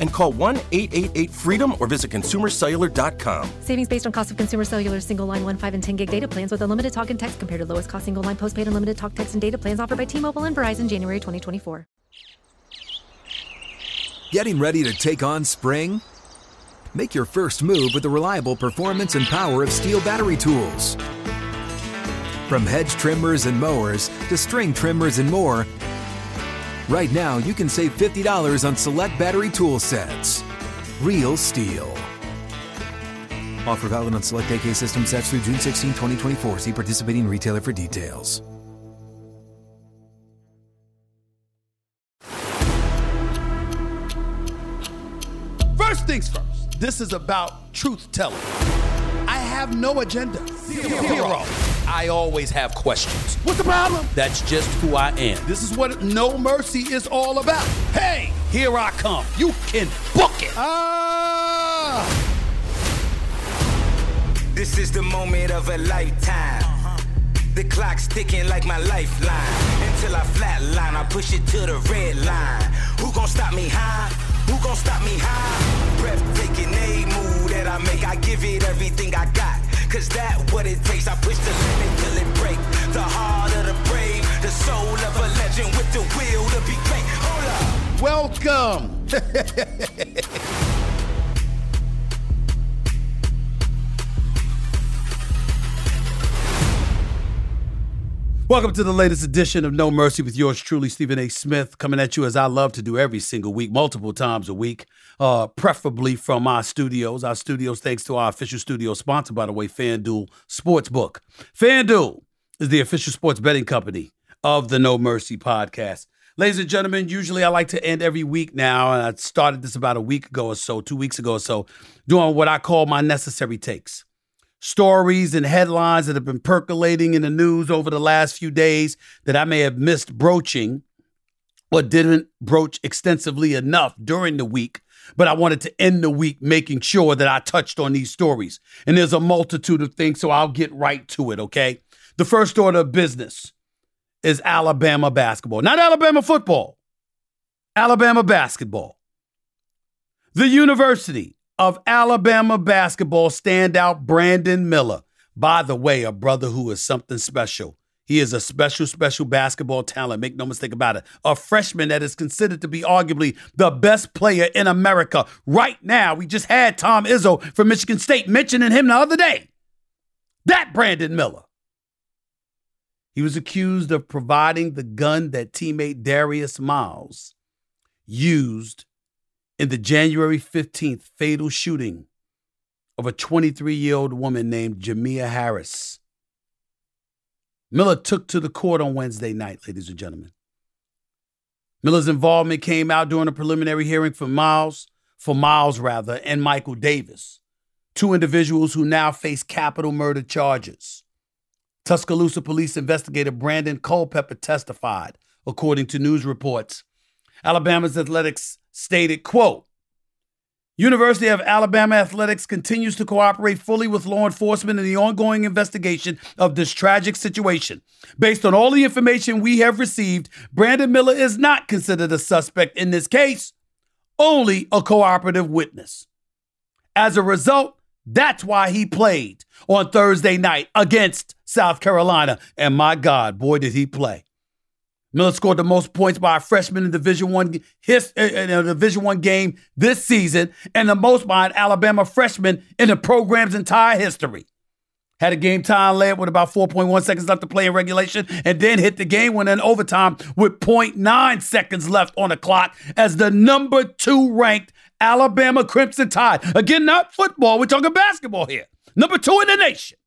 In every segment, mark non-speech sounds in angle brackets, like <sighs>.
and call 1 888 freedom or visit consumercellular.com. Savings based on cost of consumer cellular single line 1, 5, and 10 gig data plans with unlimited talk and text compared to lowest cost single line postpaid unlimited talk, text, and data plans offered by T Mobile and Verizon January 2024. Getting ready to take on spring? Make your first move with the reliable performance and power of STIHL battery tools. From hedge trimmers and mowers to string trimmers and more, right now you can save $50 on select battery tool sets. Real STIHL. Offer valid on select AK system sets through June 16, 2024. See participating retailer for details. First things first, this is about truth telling. I have no agenda. Zero. I always have questions. What's the problem? That's just who I am. This is what No Mercy is all about. Hey, Here I come. You can book it. ah! This is the moment of a lifetime. The clock's ticking like my lifeline. Until I flatline, I push it to the red line. Who gon' stop me high? Who gon' stop me high? Breathtaking, a move that I make. I give it everything I got. Cause that what it takes. I push the limit till it break. The heart of the brave, the soul of a legend with the will to be great. Hold up. Welcome. <laughs> Welcome to the latest edition of No Mercy with yours truly, Stephen A. Smith, coming at you as I love to do every single week, multiple times a week, uh, preferably from our studios. Our studios, thanks to our official studio sponsor, by the way, FanDuel Sportsbook. FanDuel is the official sports betting company of the No Mercy podcast. Ladies and gentlemen, usually I like to end every week now, and I started this about a week ago or so, two weeks ago or so, doing what I call my necessary takes stories and headlines that have been percolating in the news over the last few days that I may have missed broaching or didn't broach extensively enough during the week. But I wanted to end the week making sure that I touched on these stories. And there's a multitude of things, so I'll get right to it, okay? The first order of business is Alabama basketball, not Alabama football, Alabama basketball. The University of Alabama basketball standout Brandon Miller. By the way, a brother who is something special. He is a special, special basketball talent. Make no mistake about it. A freshman that is considered to be arguably the best player in America right now. We just had Tom Izzo from Michigan State mentioning him the other day. That Brandon Miller. He was accused of providing the gun that teammate Darius Miles used in the January 15th fatal shooting of a 23 year old woman named Jamea Harris. Miller took to the court on Wednesday night, ladies and gentlemen. Miller's involvement came out during a preliminary hearing for Miles, for Miles rather, and Michael Davis, two individuals who now face capital murder charges. Tuscaloosa police investigator Brandon Culpepper testified, according to news reports. Alabama's athletics stated, quote, University of Alabama Athletics continues to cooperate fully with law enforcement in the ongoing investigation of this tragic situation. Based on all the information we have received, Brandon Miller is not considered a suspect in this case, only a cooperative witness. As a result, that's why he played on Thursday night against South Carolina. And my God, boy, did he play. Miller scored the most points by a freshman in Division One his uh, uh, in a Division One game this season, and the most by an Alabama freshman in the program's entire history. had a game time layup with about 4.1 seconds left to play in regulation, and then hit the game winner in overtime with 0.9 seconds left on the clock as the number two ranked Alabama Crimson Tide. Again, not football, we're talking basketball here. Number two in the nation.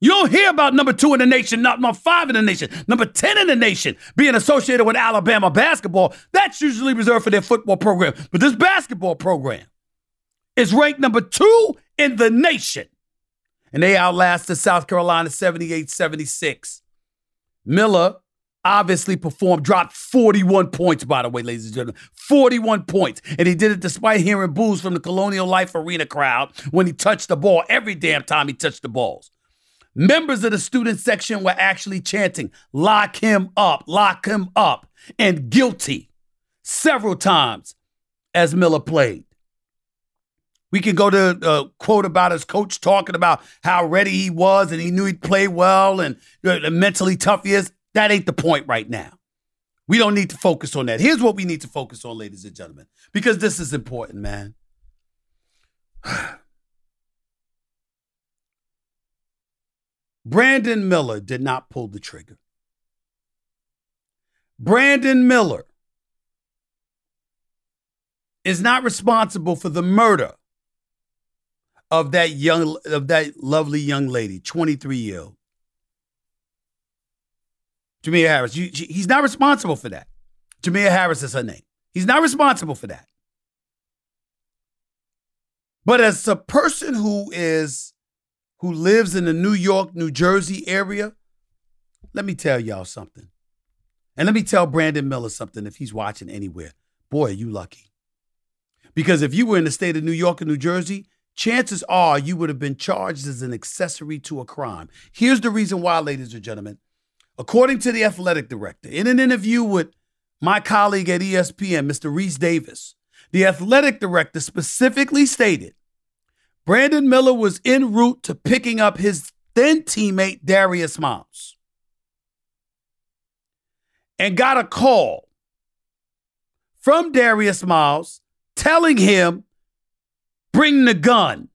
You don't hear about number two in the nation, not number five in the nation, number 10 in the nation being associated with Alabama basketball. That's usually reserved for their football program. But this basketball program is ranked number two in the nation. And they outlasted South Carolina 78 76. Miller obviously performed, dropped 41 points, by the way, ladies and gentlemen. 41 points. And he did it despite hearing boos from the Colonial Life Arena crowd when he touched the ball, every damn time he touched the balls. Members of the student section were actually chanting, lock him up, lock him up, and guilty several times as Miller played. We can go to a quote about his coach talking about how ready he was and he knew he'd play well and uh, mentally tough he is. That ain't the point right now. We don't need to focus on that. Here's what we need to focus on, ladies and gentlemen, because this is important, man. <sighs> Brandon Miller did not pull the trigger. Brandon Miller is not responsible for the murder of that young of that lovely young lady, 23 year old. Jamea Harris. You, he's not responsible for that. Jamea Harris is her name. He's not responsible for that. But as a person who is who lives in the New York, New Jersey area, let me tell y'all something. And let me tell Brandon Miller something if he's watching anywhere. Boy, are you lucky. Because if you were in the state of New York and New Jersey, chances are you would have been charged as an accessory to a crime. Here's the reason why, ladies and gentlemen. According to the athletic director, in an interview with my colleague at ESPN, Mr. Rece Davis, the athletic director specifically stated Brandon Miller was en route to picking up his then teammate Darius Miles and got a call from Darius Miles telling him, bring the gun,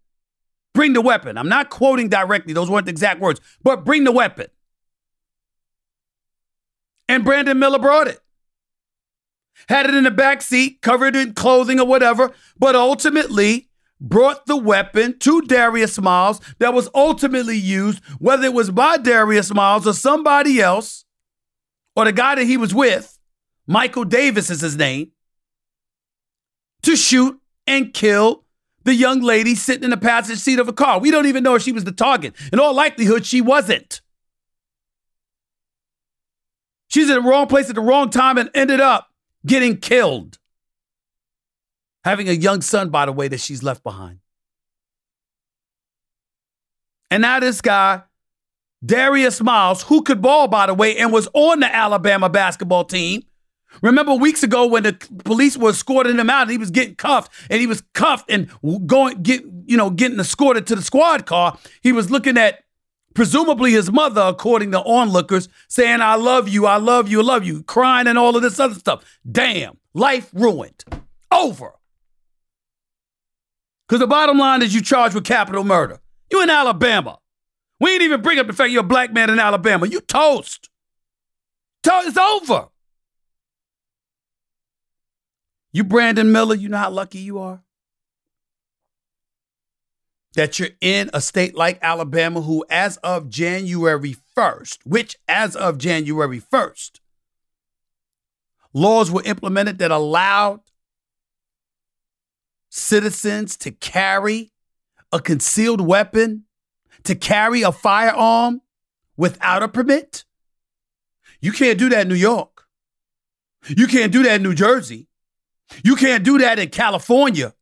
bring the weapon. I'm not quoting directly, those weren't the exact words, but bring the weapon. And Brandon Miller brought it. Had it in the back seat, covered in clothing or whatever, but ultimately brought the weapon to Darius Miles that was ultimately used, whether it was by Darius Miles or somebody else, or the guy that he was with, Michael Davis is his name, to shoot and kill the young lady sitting in the passenger seat of a car. We don't even know if she was the target. In all likelihood, she wasn't. She's in the wrong place at the wrong time and ended up getting killed having a young son, by the way, that she's left behind. And now this guy, Darius Miles, who could ball, by the way, and was on the Alabama basketball team. Remember weeks ago when the police were escorting him out, and he was getting cuffed, and he was cuffed and going get you know getting escorted to the squad car. He was looking at presumably his mother, according to onlookers, saying, "I love you, I love you, I love you," crying and all of this other stuff. Damn, life ruined, over. Because the bottom line is you charged with capital murder. You in Alabama. We ain't even bring up the fact you're a black man in Alabama. You toast. To- it's over. You Brandon Miller, you know how lucky you are? That you're in a state like Alabama, who, as of January 1st, which as of January 1st, laws were implemented that allowed citizens to carry a concealed weapon, to carry a firearm without a permit? You can't do that in New York. You can't do that in New Jersey. You can't do that in California.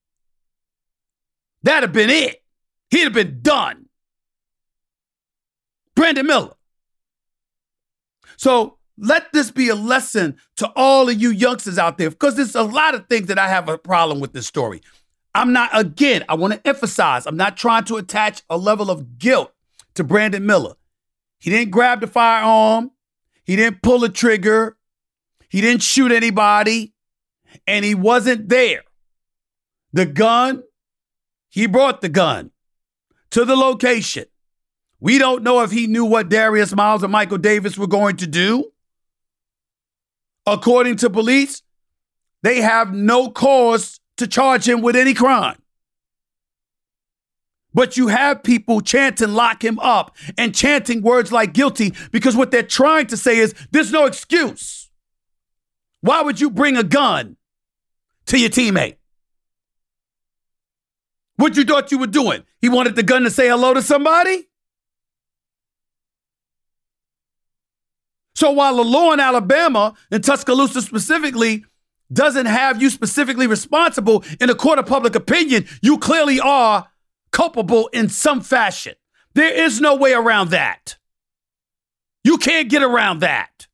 That'd have been it. He'd have been done. Brandon Miller. So let this be a lesson to all of you youngsters out there because there's a lot of things that I have a problem with this story. I'm not, again, I want to emphasize, I'm not trying to attach a level of guilt to Brandon Miller. He didn't grab the firearm, he didn't pull the trigger, he didn't shoot anybody, and he wasn't there. The gun, he brought the gun to the location We don't know if he knew what Darius Miles and Michael Davis were going to do. According to police, they have no cause to charge him with any crime. But you have people chanting lock him up and chanting words like guilty because what they're trying to say is there's no excuse. Why would you bring a gun to your teammate? What you thought you were doing? He wanted the gun to say hello to somebody? So while the law in Alabama and Tuscaloosa specifically doesn't have you specifically responsible in a court of public opinion, you clearly are culpable in some fashion. There is no way around that. You can't get around that.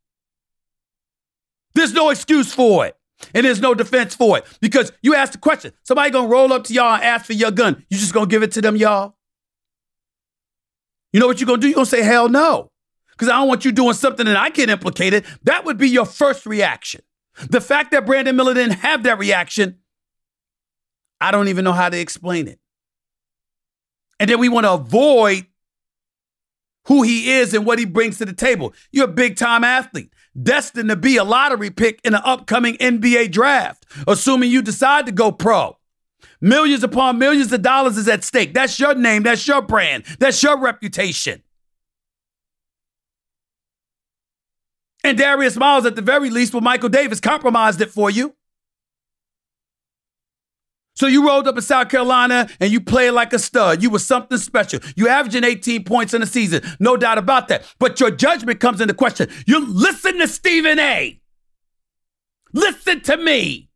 There's no excuse for it. And there's no defense for it. Because you ask the question, somebody gonna roll up to y'all and ask for your gun. You just gonna give it to them, y'all? You know what you're gonna do? You're gonna say, hell no. Because I don't want you doing something that I get implicated. That would be your first reaction. The fact that Brandon Miller didn't have that reaction, I don't even know how to explain it. And then we want to avoid who he is and what he brings to the table. You're a big time athlete, destined to be a lottery pick in an upcoming NBA draft, assuming you decide to go pro. Millions upon millions of dollars is at stake. That's your name, that's your brand, that's your reputation. And Darius Miles, at the very least, with Michael Davis, compromised it for you. So you rolled up in South Carolina and you played like a stud. You were something special. You averaging 18 points in a season, no doubt about that. But your judgment comes into question. You listen to Stephen A. Listen to me.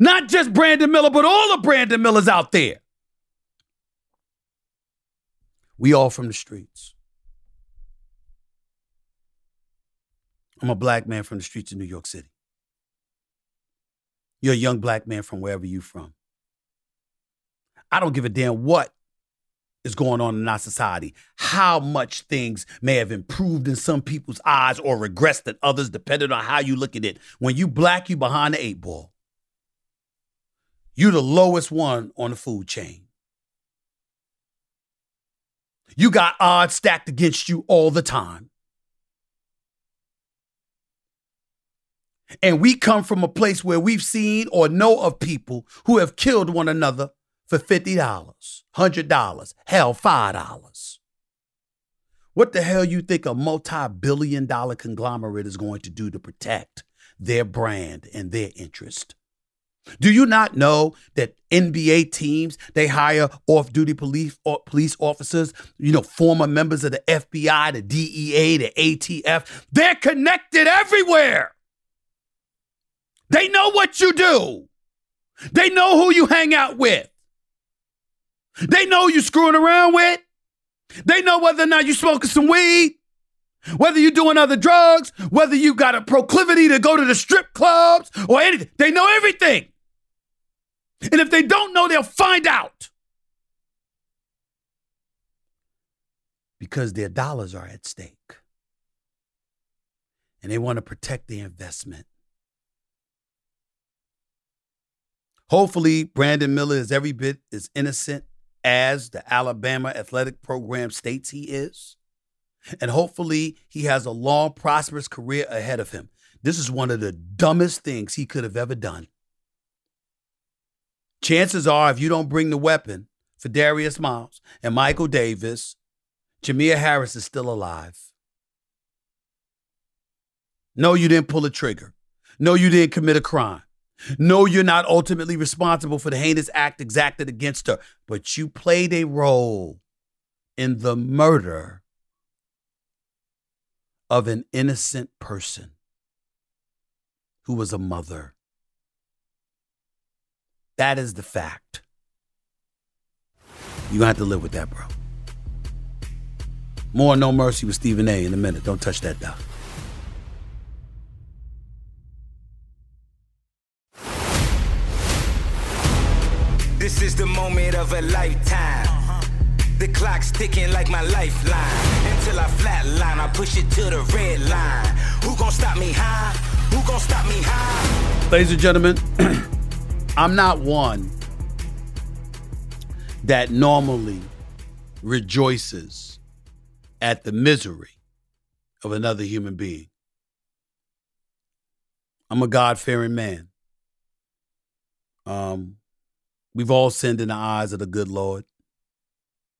Not just Brandon Miller, but all the Brandon Millers out there. We all from the streets. I'm a black man from the streets of New York City. You're a young black man from wherever you're from. I don't give a damn what is going on in our society, how much things may have improved in some people's eyes or regressed in others, depending on how you look at it. When you black, you behind the eight ball. You're the lowest one on the food chain. You got odds stacked against you all the time. And we come from a place where we've seen or know of people who have killed one another for $50, $100, hell, $5. What the hell you think a multi-billion dollar conglomerate is going to do to protect their brand and their interest? Do you not know that NBA teams they hire off-duty police or police officers, you know, former members of the FBI, the DEA, the ATF, they're connected everywhere. They know what you do. They know who you hang out with. They know you're screwing around with. They know whether or not you're smoking some weed, whether you're doing other drugs, whether you got a proclivity to go to the strip clubs or anything. They know everything. And if they don't know, they'll find out. Because their dollars are at stake. And they want to protect their investment. Hopefully, Brandon Miller is every bit as innocent as the Alabama athletic program states he is. And hopefully, he has a long, prosperous career ahead of him. This is one of the dumbest things he could have ever done. Chances are, if you don't bring the weapon for Darius Miles and Michael Davis, Jamea Harris is still alive. No, you didn't pull a trigger. No, you didn't commit a crime. No, you're not ultimately responsible for the heinous act exacted against her, but you played a role in the murder of an innocent person who was a mother. That is the fact. You're going to have to live with that, bro. More No Mercy with Stephen A in a minute. Don't touch that dial. The moment of a lifetime. The clock's ticking like my lifeline. Until I flatline, I push it to the red line. Who gon' stop me high? Who gon' stop me high? Ladies and gentlemen, <clears throat> I'm not one that normally rejoices at the misery of another human being. I'm a God fearing man. Um, we've all sinned in the eyes of the good Lord.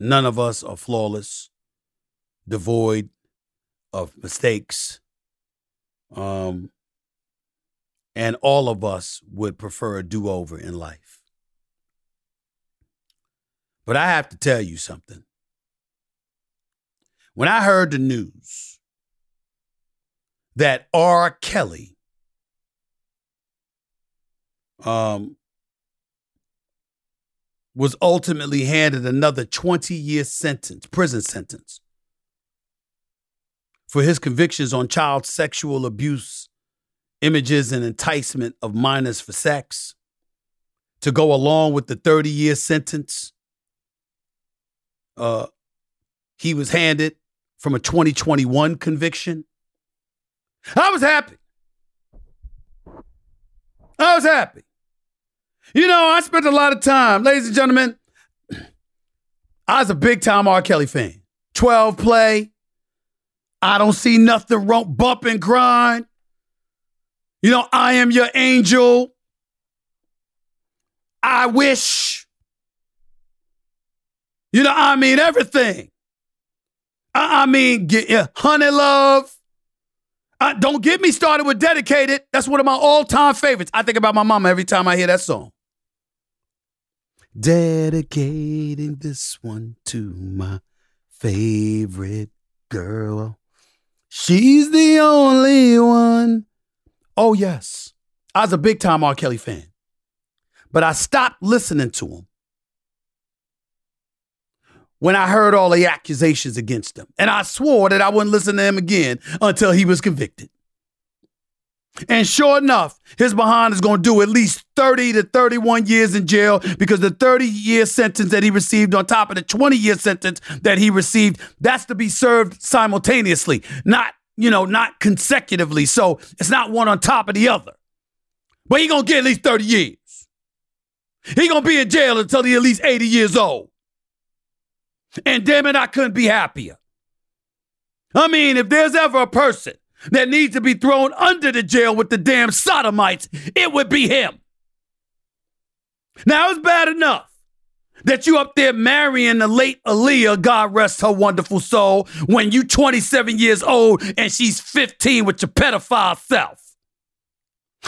None of us are flawless, devoid of mistakes. Um, and all of us would prefer a do over in life. But I have to tell you something. When I heard the news that R. Kelly um, was ultimately handed another 20 year sentence, prison sentence, for his convictions on child sexual abuse, images, and enticement of minors for sex, to go along with the 30 year sentence uh, he was handed from a 2021 conviction. I was happy. I was happy. You know, I spent a lot of time, ladies and gentlemen. <clears throat> I was a big time R. Kelly fan. 12 play. I don't see nothing wrong. Bump and grind. You know, I am your angel. I wish. You know, I mean everything. I, I mean, get, yeah, honey love. Uh, don't get me started with dedicated. That's one of my all-time favorites. I think about my mama every time I hear that song. Dedicating this one to my favorite girl. She's the only one. Oh, yes. I was a big time R. Kelly fan. But I stopped listening to him when I heard all the accusations against him. And I swore that I wouldn't listen to him again until he was convicted. And sure enough, his behind is going to do at least 30 to 31 years in jail because the 30 year sentence that he received on top of the 20 year sentence that he received, that's to be served simultaneously, not, you know, not consecutively. So it's not one on top of the other. But he going to get at least 30 years. He going to be in jail until he at least 80 years old. And damn it, I couldn't be happier. I mean, if there's ever a person that needs to be thrown under the jail with the damn sodomites, it would be him. Now, it's bad enough that you up there marrying the late Aaliyah, God rest her wonderful soul, when you 27 years old and she's 15 with your pedophile self.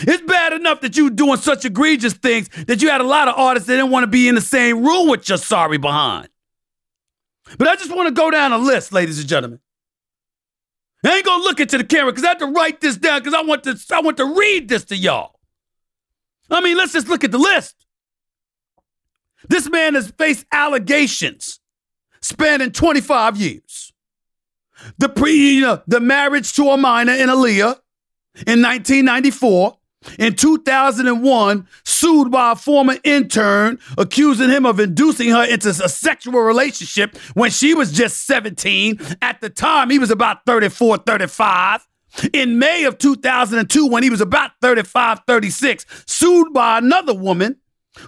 It's bad enough that you doing such egregious things that you had a lot of artists that didn't want to be in the same room with your sorry behind. But I just want to go down a list, ladies and gentlemen. I ain't gonna look into the camera because I have to write this down because I want to I want to read this to y'all. I mean, let's just look at the list. This man has faced allegations spanning 25 years. The pre, you know, the marriage to a minor in Aaliyah in 1994, in 2001, sued by a former intern, accusing him of inducing her into a sexual relationship when she was just 17. At the time, he was about 34, 35. In May of 2002, when he was about 35, 36, sued by another woman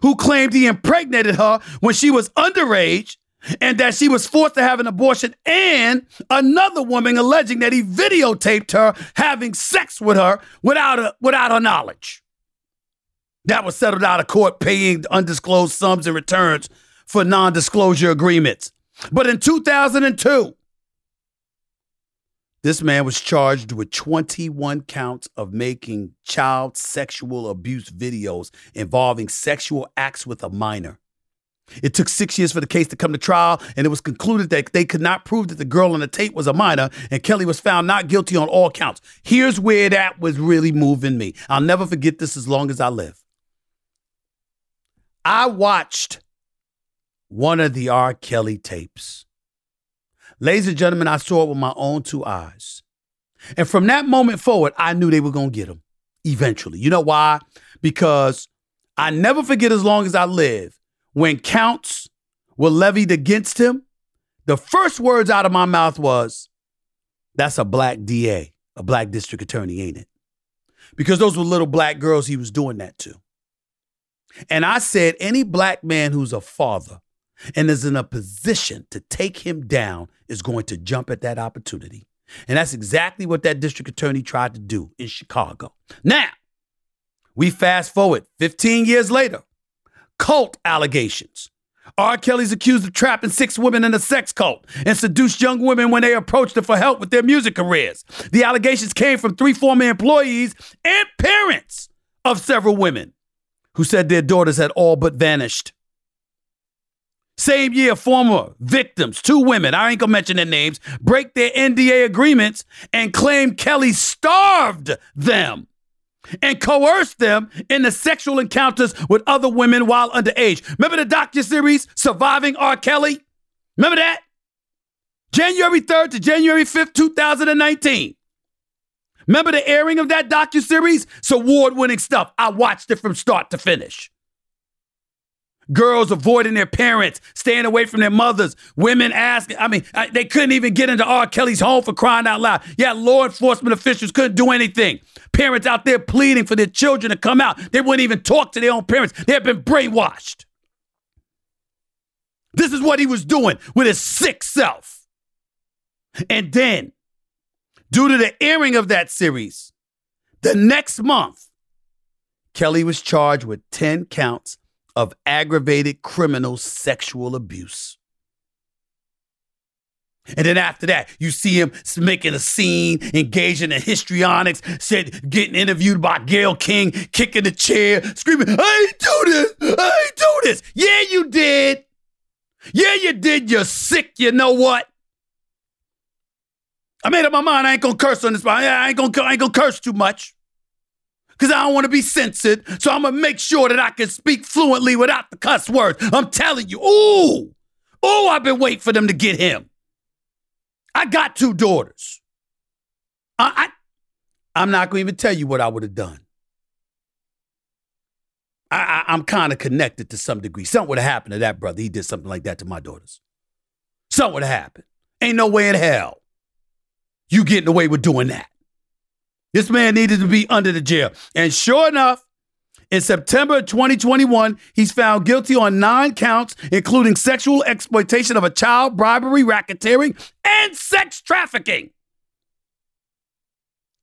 who claimed he impregnated her when she was underage and that she was forced to have an abortion, and another woman alleging that he videotaped her having sex with her without, a, without her knowledge. That was settled out of court, paying undisclosed sums in returns for non disclosure agreements. But in 2002, this man was charged with 21 counts of making child sexual abuse videos involving sexual acts with a minor. It took six years for the case to come to trial, and it was concluded that they could not prove that the girl on the tape was a minor, and Kelly was found not guilty on all counts. Here's where that was really moving me. I'll never forget this as long as I live. I watched one of the R. Kelly tapes. Ladies and gentlemen, I saw it with my own two eyes. And from that moment forward, I knew they were going to get him eventually. You know why? Because I never forget as long as I live when counts were levied against him, the first words out of my mouth was, That's a black DA, a black district attorney, ain't it? Because those were little black girls he was doing that to. And I said, Any black man who's a father and is in a position to take him down is going to jump at that opportunity. And that's exactly what that district attorney tried to do in Chicago. Now, we fast forward 15 years later, cult allegations. R. Kelly's accused of trapping six women in a sex cult and seduced young women when they approached him for help with their music careers. The allegations came from three former employees and parents of several women who said their daughters had all but vanished. Same year, former victims, two women, I ain't gonna mention their names, break their NDA agreements and claim Kelly starved them and coerce them into sexual encounters with other women while underage. Remember the docu-series Surviving R. Kelly? Remember that? January 3rd to January 5th, 2019. Remember the airing of that docu-series? It's award-winning stuff. I watched it from start to finish. Girls avoiding their parents, staying away from their mothers, women asking. I mean, they couldn't even get into R. Kelly's home for crying out loud. Yeah, law enforcement officials couldn't do anything. Parents out there pleading for their children to come out. They wouldn't even talk to their own parents. They had been brainwashed. This is what he was doing with his sick self. And then, due to the airing of that series, the next month, Kelly was charged with 10 counts of aggravated criminal sexual abuse. And then after that, you see him making a scene, engaging in histrionics, said getting interviewed by Gayle King, kicking the chair, screaming, I ain't do this, I ain't do this. Yeah, you did. Yeah, you did. You're sick. You know what? I made up my mind. I ain't gonna curse on this. I ain't gonna, I ain't gonna curse too much because I don't want to be censored. So I'm to make sure that I can speak fluently without the cuss words. I'm telling you, ooh, ooh, I've been waiting for them to get him. I got two daughters. I, I, am not going to even tell you what I would have done. I, I, am kind of connected to some degree. Something would have happened to that brother. He did something like that to my daughters. Something would have happened. Ain't no way in hell you getting away with doing that. This man needed to be under the jail. And sure enough, in September 2021, he's found guilty on nine counts, including sexual exploitation of a child, bribery, racketeering, and sex trafficking.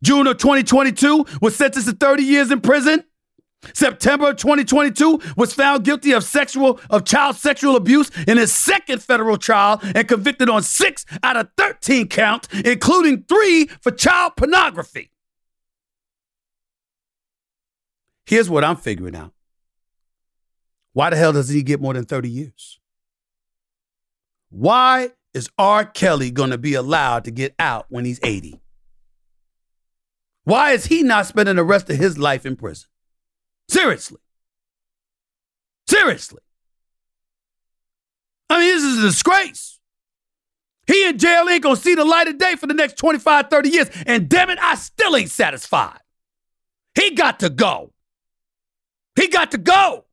June of 2022 was sentenced to 30 years in prison. September 2022 was found guilty of sexual of child sexual abuse in his second federal trial and convicted on 6 out of 13 counts including 3 for child pornography. Here's what I'm figuring out. Why the hell doesn't he get more than 30 years? Why is R. Kelly going to be allowed to get out when he's 80? Why is he not spending the rest of his life in prison? Seriously. Seriously. I mean, this is a disgrace. He in jail ain't gonna see the light of day for the next 25, 30 years. And damn it, I still ain't satisfied. He got to go. He got to go.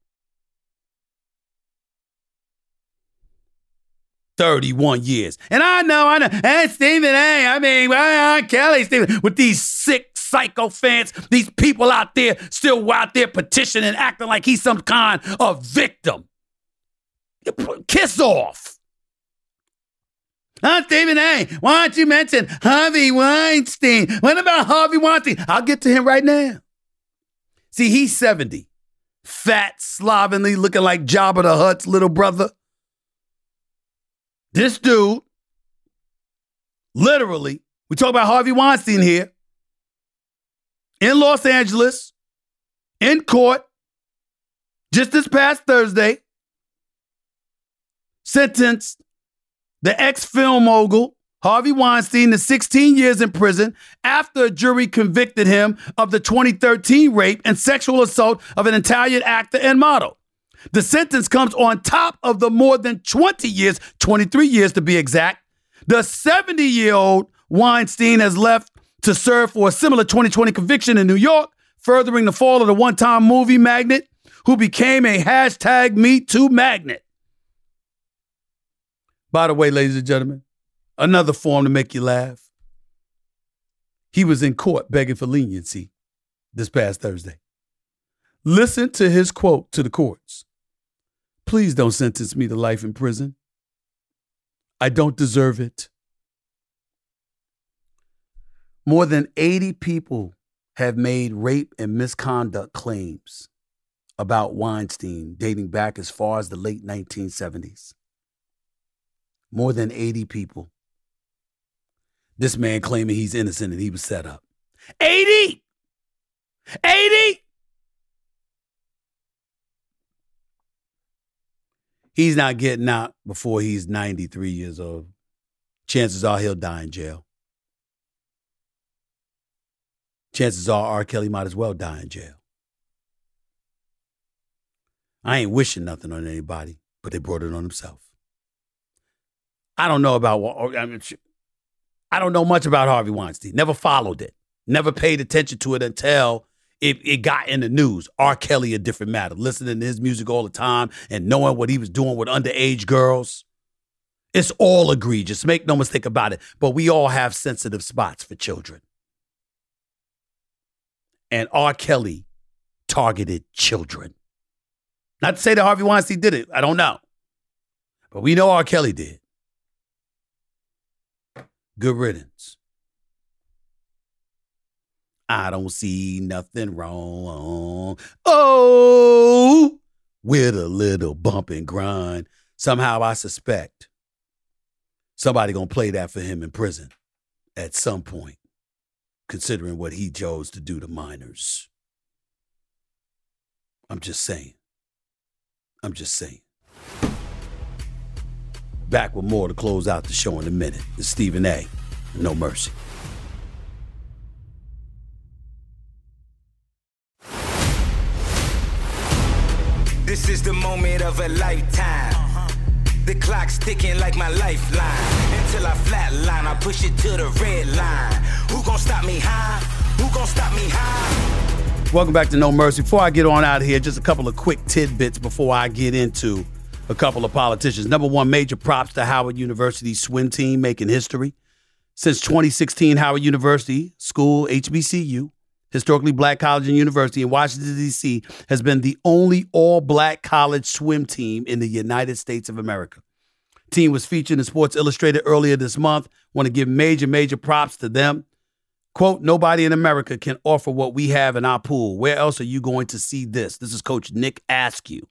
31 years. And I know, I know, and Stephen A. I mean, I, Kelly, Stephen, with these sick psycho fans, these people out there still out there petitioning, acting like he's some kind of victim. Kiss off. Huh, Stephen A. Why don't you mention Harvey Weinstein? What about Harvey Weinstein? I'll get to him right now. See, he's 70 fat, slovenly, looking like Jabba the Hutt's little brother. This dude, literally, we talk about Harvey Weinstein here, in Los Angeles, in court, just this past Thursday, sentenced the ex film mogul Harvey Weinstein to 16 years in prison after a jury convicted him of the 2013 rape and sexual assault of an Italian actor and model. The sentence comes on top of the more than 20 years, 23 years to be exact. The 70 year old Weinstein has left to serve for a similar 2020 conviction in New York, furthering the fall of the one time movie magnate who became a hashtag Me magnet. By the way, ladies and gentlemen, Another form to make you laugh. He was in court begging for leniency this past Thursday. Listen to his quote to the courts. Please don't sentence me to life in prison. I don't deserve it. More than 80 people have made rape and misconduct claims about Weinstein dating back as far as the late 1970s. More than 80 people. This man claiming he's innocent and he was set up. 80! 80! He's not getting out before he's 93 years old. Chances are he'll die in jail. Chances are R. Kelly might as well die in jail. I ain't wishing nothing on anybody, but they brought it on themselves. I don't know about I, mean, I don't know much about Harvey Weinstein. Never followed it. Never paid attention to it until it, it got in the news. R. Kelly, a different matter. Listening to his music all the time and knowing what he was doing with underage girls. It's all egregious. Make no mistake about it. But we all have sensitive spots for children. And R. Kelly targeted children. Not to say that Harvey Weinstein did it. I don't know. But we know R. Kelly did. Good riddance. I don't see nothing wrong. Oh, with a little bump and grind. Somehow I suspect somebody gonna play that for him in prison at some point, considering what he chose to do to minors. I'm just saying. I'm just saying. Back with more to close out the show in a minute. It's Stephen A. No Mercy. This is the moment of a lifetime. The clock's ticking like my lifeline. Until I flatline, I push it to the red line. Who gon' stop me high? Who gon' stop me high? Welcome back to No Mercy. Before I get on out of here, just a couple of quick tidbits before I get into a couple of politicians. Number one, major props to Howard University's swim team making history. Since 2016, Howard University School, HBCU, historically black college and university in Washington, D.C., has been the only all black college swim team in the United States of America. Team was featured in Sports Illustrated earlier this month. Want to give major, major props to them. Quote, nobody in America can offer what we have in our pool. Where else are you going to see this? This is Coach Nick Askew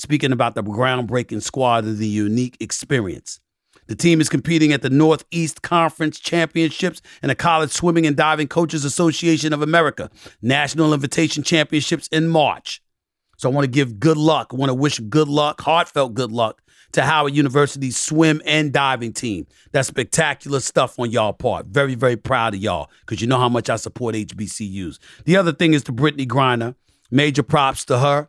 speaking about the groundbreaking squad and the unique experience. The team is competing at the Northeast Conference Championships and the College Swimming and Diving Coaches Association of America National Invitation Championships in March. So I want to give good luck. I want to wish good luck, heartfelt good luck to Howard University's swim and diving team. That's spectacular stuff on y'all part. Very, very proud of y'all because you know how much I support HBCUs. The other thing is to Brittney Griner. Major props to her.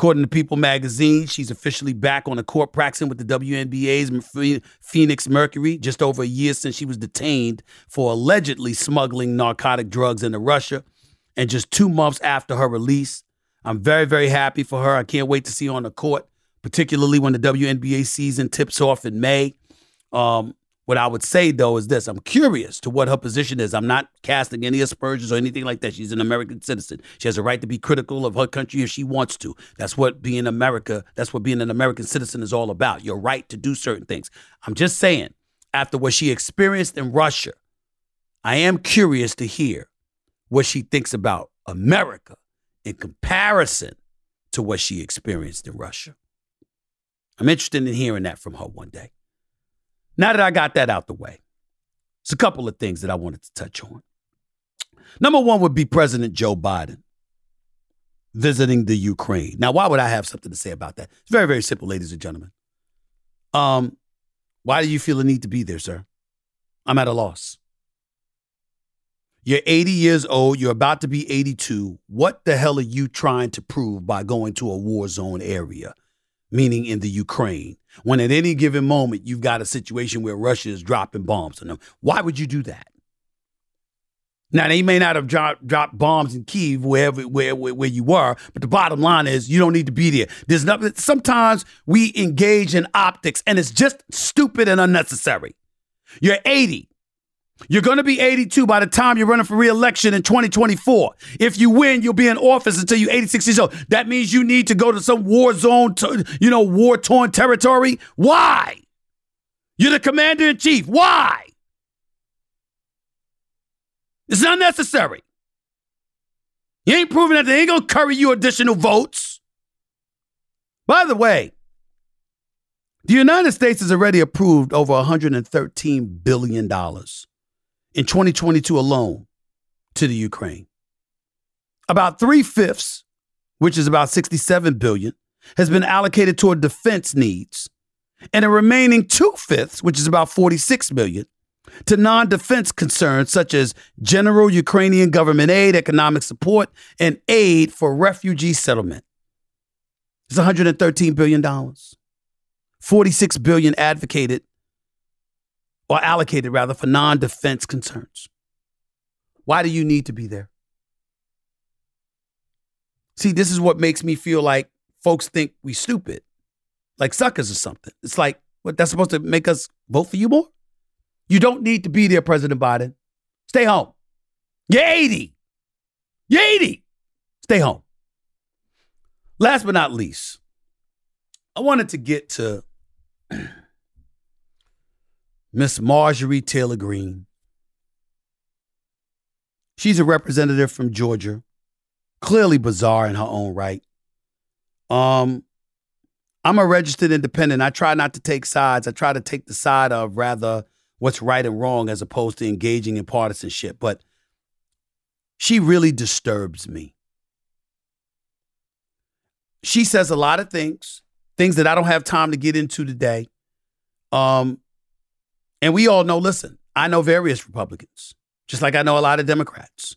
According to People magazine, she's officially back on the court practicing with the WNBA's Phoenix Mercury just over a year since she was detained for allegedly smuggling narcotic drugs into Russia. And just two months after her release, I'm very, very happy for her. I can't wait to see her on the court, particularly when the WNBA season tips off in May. Um, what I would say though is this: I'm curious to what her position is. I'm not casting any aspersions or anything like that. She's an American citizen. She has a right to be critical of her country if she wants to. That's what being America. That's what being an American citizen is all about. Your right to do certain things. I'm just saying, after what she experienced in Russia, I am curious to hear what she thinks about America in comparison to what she experienced in Russia. I'm interested in hearing that from her one day. Now that I got that out the way, it's a couple of things that I wanted to touch on. Number one would be President Joe Biden visiting the Ukraine. Now, why would I have something to say about that? It's very, very simple, ladies and gentlemen. Um, why do you feel the need to be there, sir? I'm at a loss. You're 80 years old. You're about to be 82. What the hell are you trying to prove by going to a war zone area? meaning in the Ukraine, when at any given moment you've got a situation where Russia is dropping bombs on them. Why would you do that? Now they may not have dropped, dropped bombs in Kiev wherever where, where, where you were, but the bottom line is you don't need to be there. There's nothing. Sometimes we engage in optics, and it's just stupid and unnecessary. You're 80. You're going to be 82 by the time you're running for reelection in 2024. If you win, you'll be in office until you're 86 years old. That means you need to go to some war zone, to, you know, war torn territory. Why? You're the commander in chief. Why? It's not necessary. You ain't proving that they ain't gonna curry you additional votes. By the way, the United States has already approved over $113 billion in 2022 alone to the Ukraine. About three fifths, which is about 67 billion, has been allocated toward defense needs, and the remaining two fifths, which is about 46 million, to non defense concerns such as general Ukrainian government aid, economic support, and aid for refugee settlement. It's $113 billion. 46 billion advocated or allocated rather for non-defense concerns. Why do you need to be there? See, this is what makes me feel like folks think we stupid, like suckers or something. It's like, what that's supposed to make us vote for you more? You don't need to be there, President Biden. Stay home. You're 80. You're 80. Stay home. Last but not least, I wanted to get to <clears throat> Miss Marjorie Taylor Greene. She's a representative from Georgia, clearly bizarre in her own right. Um, I'm a registered independent. I try not to take sides. I try to take the side of rather what's right and wrong as opposed to engaging in partisanship. But she really disturbs me. She says a lot of things, things that I don't have time to get into today. Um, and we all know, listen, I know various Republicans, just like I know a lot of Democrats.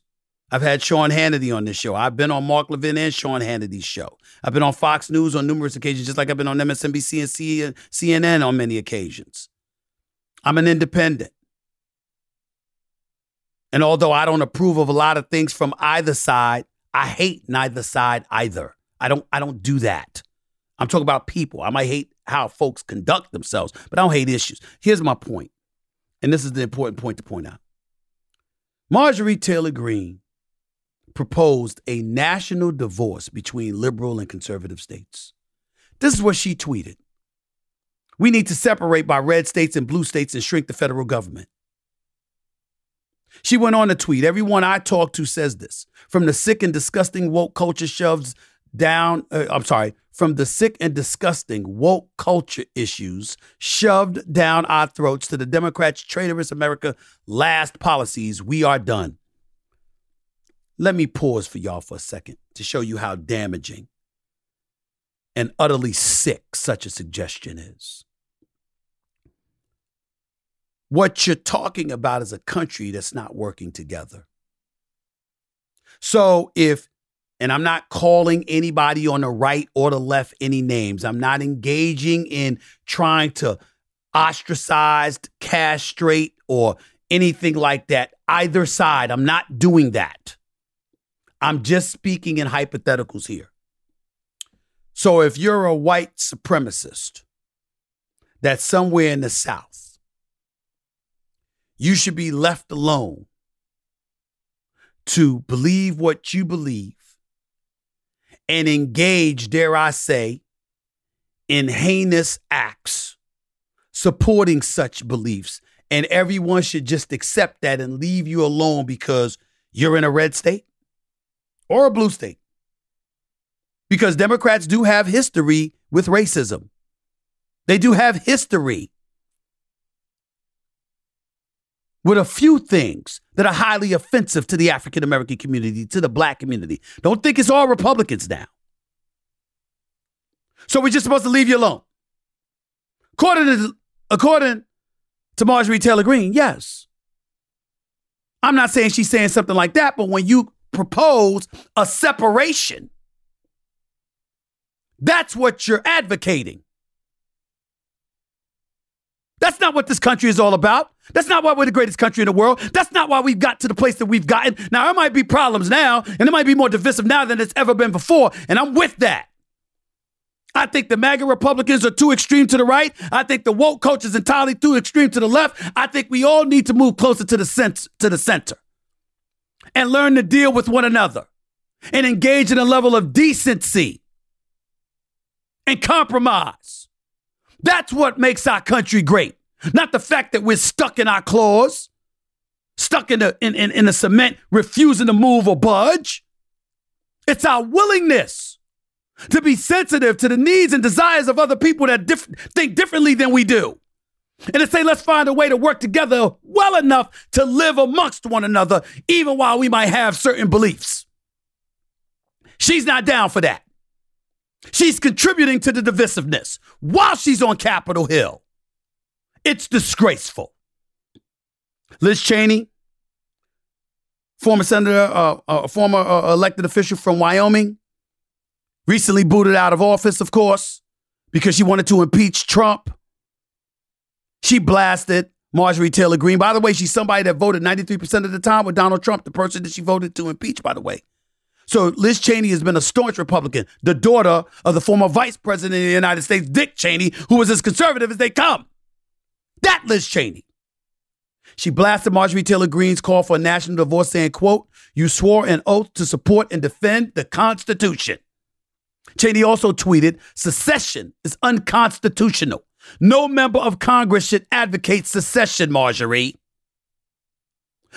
I've had Sean Hannity on this show. I've been on Mark Levin and Sean Hannity's show. I've been on Fox News on numerous occasions, just like I've been on MSNBC and CNN on many occasions. I'm an independent. And although I don't approve of a lot of things from either side, I hate neither side either. I don't I don't do that. I'm talking about people. I might hate how folks conduct themselves, but I don't hate issues. Here's my point. And this is the important point to point out. Marjorie Taylor Greene proposed a national divorce between liberal and conservative states. This is what she tweeted. We need to separate by red states and blue states and shrink the federal government. She went on to tweet Everyone I talk to says this. From the sick and disgusting woke culture shoves down, uh, I'm sorry, from the sick and disgusting woke culture issues shoved down our throats to the Democrats' traitorous America last policies, we are done. Let me pause for y'all for a second to show you how damaging and utterly sick such a suggestion is. What you're talking about is a country that's not working together. So if, and I'm not calling anybody on the right or the left any names, I'm not engaging in trying to ostracize, castrate, or anything like that. Either side, I'm not doing that. I'm just speaking in hypotheticals here. So if you're a white supremacist that's somewhere in the South, you should be left alone to believe what you believe and engage, dare I say, in heinous acts supporting such beliefs. And everyone should just accept that and leave you alone because you're in a red state or a blue state because Democrats do have history with racism. They do have history with a few things that are highly offensive to the African American community, to the black community. Don't think it's all Republicans now. So we're just supposed to leave you alone. According to, according to Marjorie Taylor Greene, yes. I'm not saying she's saying something like that, but when you propose a separation that's what you're advocating. That's not what this country is all about. That's not why we're the greatest country in the world. That's not why we've got to the place that we've gotten. Now, there might be problems now, and it might be more divisive now than it's ever been before, and I'm with that. I think the MAGA Republicans are too extreme to the right. I think the woke culture is entirely too extreme to the left. I think we all need to move closer to the center, to the center and learn to deal with one another and engage in a level of decency and compromise. That's what makes our country great. Not the fact that we're stuck in our claws, stuck in the in, in, in the cement, refusing to move or budge. It's our willingness to be sensitive to the needs and desires of other people that diff- think differently than we do. And to say, let's find a way to work together well enough to live amongst one another, even while we might have certain beliefs. She's not down for that. She's contributing to the divisiveness while she's on Capitol Hill. It's disgraceful. Liz Cheney, former senator, uh, uh, former uh, elected official from Wyoming, recently booted out of office, of course, because she wanted to impeach Trump. She blasted Marjorie Taylor Greene. By the way, she's somebody that voted 93% of the time with Donald Trump, the person that she voted to impeach, by the way. So Liz Cheney has been a staunch Republican, the daughter of the former vice president of the United States, Dick Cheney, who was as conservative as they come. That Liz Cheney. She blasted Marjorie Taylor Greene's call for a national divorce, saying, quote, you swore an oath to support and defend the Constitution. Cheney also tweeted, secession is unconstitutional. No member of Congress should advocate secession, Marjorie.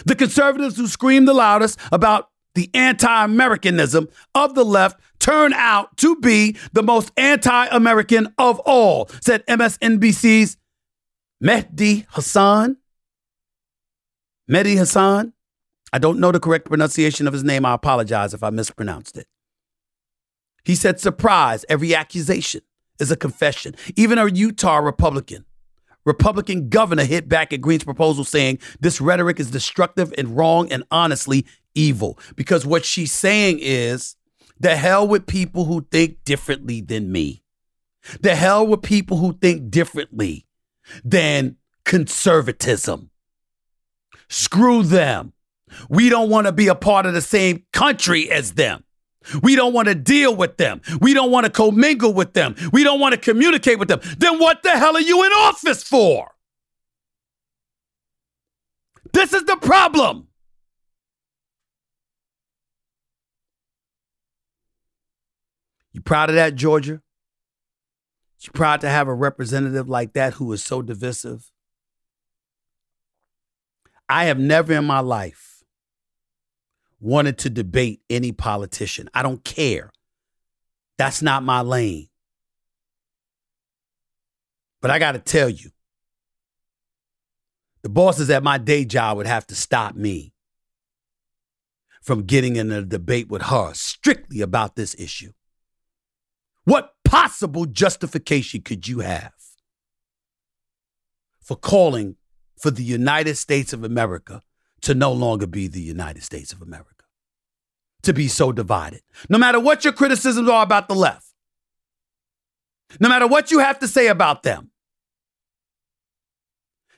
The conservatives who screamed the loudest about the anti Americanism of the left turn out to be the most anti American of all, said MSNBC's Mehdi Hasan. Mehdi Hasan. I don't know the correct pronunciation of his name. I apologize if I mispronounced it. He said, surprise, every accusation is a confession. Even a Utah Republican, Republican governor hit back at Greene's proposal saying this rhetoric is destructive and wrong and honestly evil. Because what she's saying is the hell with people who think differently than me. The hell with people who think differently than conservatism. Screw them. We don't want to be a part of the same country as them. We don't want to deal with them. We don't want to commingle with them. We don't want to communicate with them. Then what the hell are you in office for? This is the problem. You proud of that, Georgia? You proud to have a representative like that who is so divisive? I have never in my life wanted to debate any politician. I don't care. That's not my lane. But I got to tell you, the bosses at my day job would have to stop me from getting in a debate with her strictly about this issue. What possible justification could you have for calling for the United States of America to no longer be the United States of America, to be so divided. No matter what your criticisms are about the left, no matter what you have to say about them,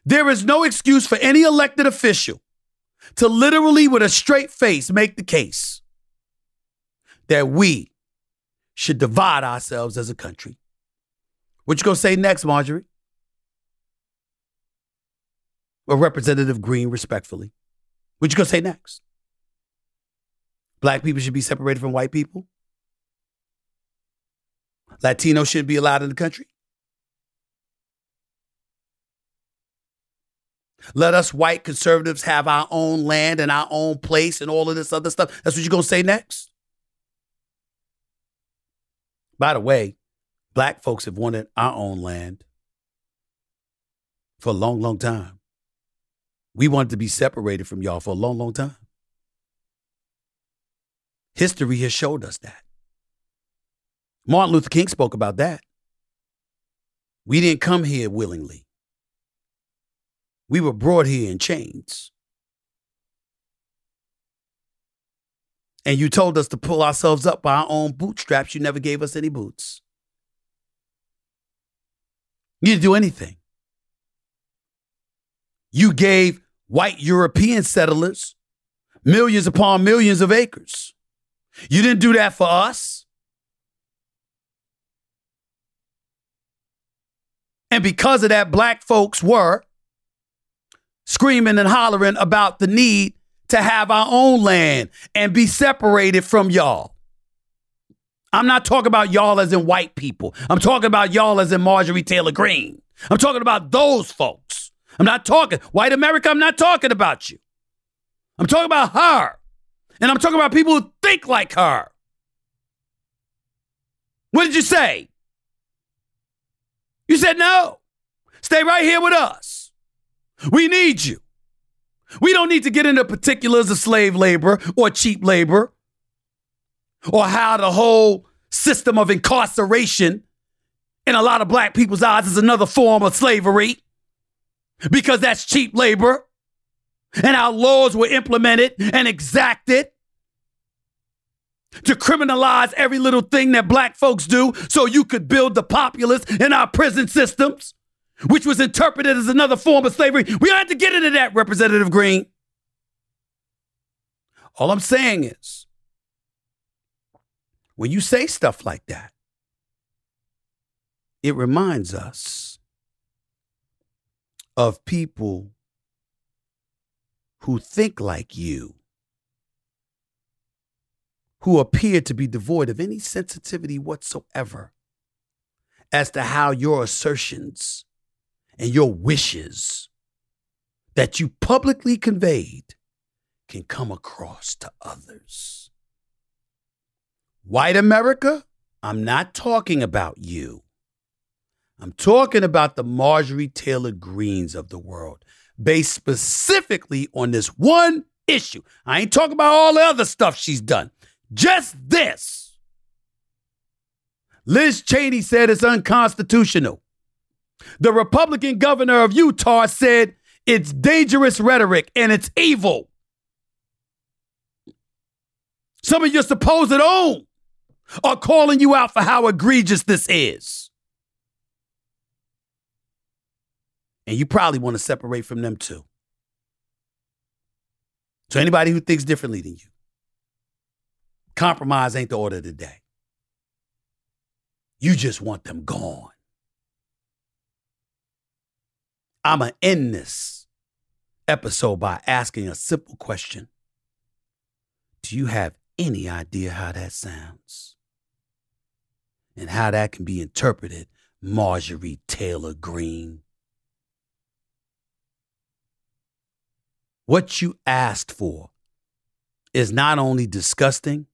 there is no excuse for any elected official to literally, with a straight face, make the case that we should divide ourselves as a country. What you gonna say next, Marjorie? Or Representative Greene, respectfully. What you gonna say next? Black people should be separated from white people. Latino shouldn't be allowed in the country. Let us white conservatives have our own land and our own place and all of this other stuff. That's what you're gonna say next. By the way, black folks have wanted our own land for a long, long time. We wanted to be separated from y'all for a long, long time. History has showed us that. Martin Luther King spoke about that. We didn't come here willingly. We were brought here in chains. And you told us to pull ourselves up by our own bootstraps. You never gave us any boots. You didn't do anything. You gave white European settlers millions upon millions of acres. You didn't do that for us. And because of that, black folks were screaming and hollering about the need to have our own land and be separated from y'all. I'm not talking about y'all as in white people. I'm talking about y'all as in Marjorie Taylor Greene. I'm talking about those folks. I'm not talking white America. I'm not talking about you. I'm talking about her. And I'm talking about people who think like her. What did you say? You said no. Stay right here with us. We need you. We don't need to get into particulars of slave labor or cheap labor or how the whole system of incarceration in a lot of black people's eyes is another form of slavery because that's cheap labor and our laws were implemented and exacted to criminalize every little thing that black folks do so you could build the populace in our prison systems, which was interpreted as another form of slavery. We don't have to get into that, Representative Greene. All I'm saying is, when you say stuff like that, it reminds us of people who think like you who appear to be devoid of any sensitivity whatsoever as to how your assertions and your wishes that you publicly conveyed can come across to others. White America, I'm not talking about you. I'm talking about the Marjorie Taylor Greenes of the world, based specifically on this one issue. I ain't talking about all the other stuff she's done. Just this. Liz Cheney said it's unconstitutional. The Republican governor of Utah said it's dangerous rhetoric and it's evil. Some of your supposed own are calling you out for how egregious this is. And you probably want to separate from them too. So, anybody who thinks differently than you, Compromise ain't the order of the day. You just want them gone. I'm going to end this episode by asking a simple question Do you have any idea how that sounds? And how that can be interpreted, Marjorie Taylor Greene? What you asked for is not only disgusting,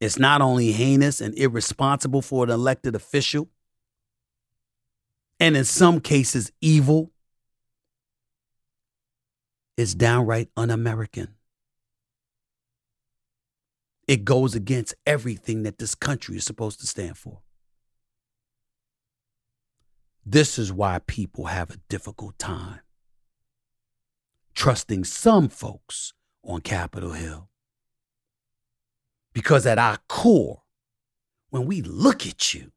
it's not only heinous and irresponsible for an elected official, and in some cases, evil, is downright un American. It goes against everything that this country is supposed to stand for. This is why people have a difficult time trusting some folks on Capitol Hill because at our core, when we look at you,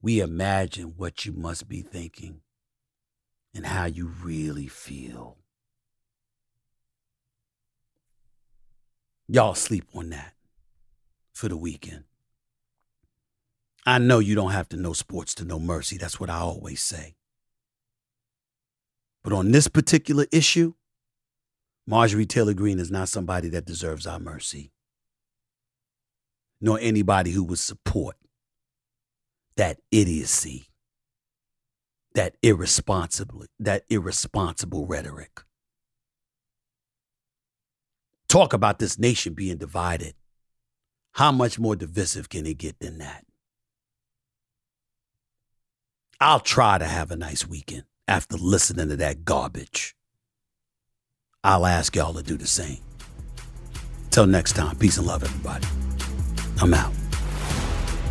we imagine what you must be thinking and how you really feel. Y'all sleep on that for the weekend. I know you don't have to know sports to know mercy. That's what I always say. But on this particular issue, Marjorie Taylor Greene is not somebody that deserves our mercy, nor anybody who would support that idiocy, that irresponsible, that irresponsible rhetoric. Talk about this nation being divided. How much more divisive can it get than that? I'll try to have a nice weekend after listening to that garbage. I'll ask y'all to do the same. Till next time, peace and love, everybody. I'm out.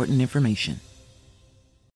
important information.